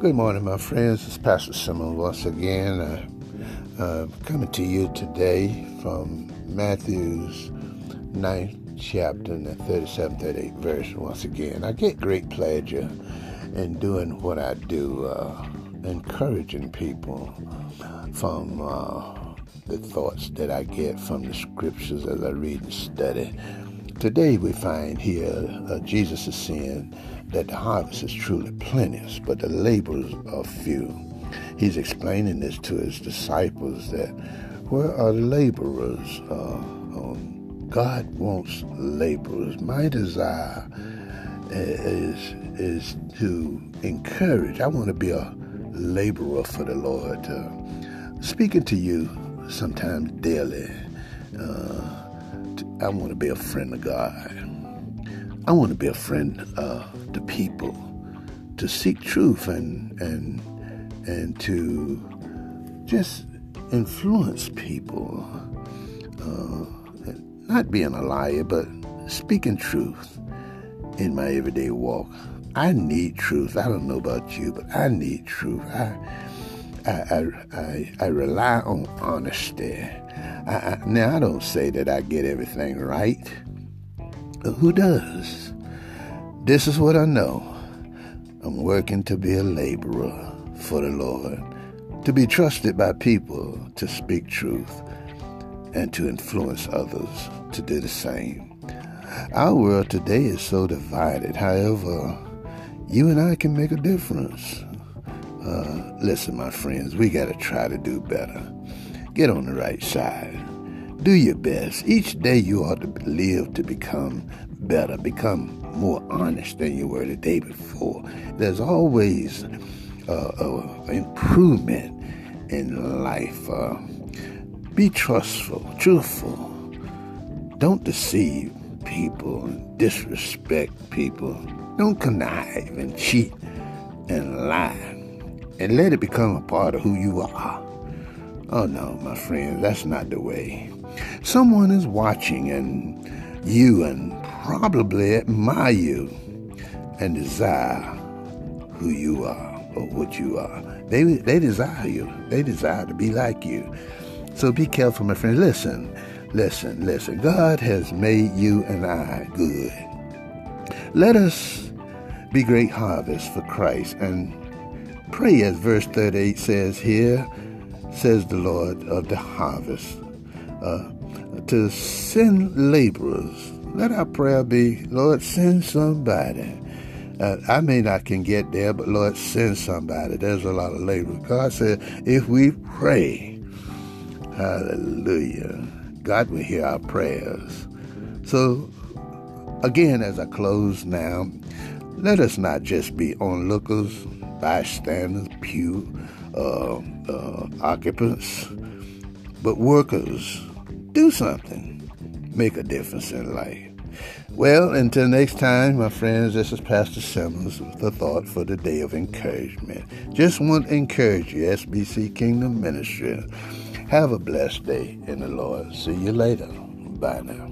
Good morning, my friends. It's Pastor Simmons once again, uh, uh, coming to you today from Matthew's 9th chapter and the 37th, 38th verse. Once again, I get great pleasure in doing what I do, uh, encouraging people from uh, the thoughts that I get from the scriptures as I read and study. Today we find here uh, Jesus is saying that the harvest is truly plenteous, but the laborers are few. He's explaining this to his disciples that where are the laborers? Uh, um, God wants laborers. My desire is is to encourage. I want to be a laborer for the Lord. Uh, speaking to you sometimes daily. Uh, I want to be a friend of God. I want to be a friend uh, to people, to seek truth and and and to just influence people. Uh, not being a liar, but speaking truth in my everyday walk. I need truth. I don't know about you, but I need truth. I I, I, I, rely on honesty. I, now, I don't say that I get everything right. Who does? This is what I know. I'm working to be a laborer for the Lord, to be trusted by people to speak truth and to influence others to do the same. Our world today is so divided. However, you and I can make a difference. Uh, listen, my friends, we got to try to do better. Get on the right side. Do your best. Each day you ought to live to become better, become more honest than you were the day before. There's always uh, uh, improvement in life. Uh, be trustful, truthful. Don't deceive people, disrespect people. Don't connive and cheat and lie and let it become a part of who you are. Oh no, my friend, that's not the way. Someone is watching and you and probably admire you and desire who you are or what you are. They they desire you. They desire to be like you. So be careful, my friend. Listen, listen, listen. God has made you and I good. Let us be great harvest for Christ and Pray as verse 38 says here, says the Lord of the harvest, uh, to send laborers. Let our prayer be, Lord, send somebody. Uh, I may not can get there, but Lord, send somebody. There's a lot of laborers. God said, if we pray, hallelujah, God will hear our prayers. So, again, as I close now, let us not just be onlookers bystanders, pew uh, uh, occupants, but workers. Do something. Make a difference in life. Well, until next time, my friends, this is Pastor Simmons with a thought for the day of encouragement. Just want to encourage you, SBC Kingdom Ministry. Have a blessed day in the Lord. See you later. Bye now.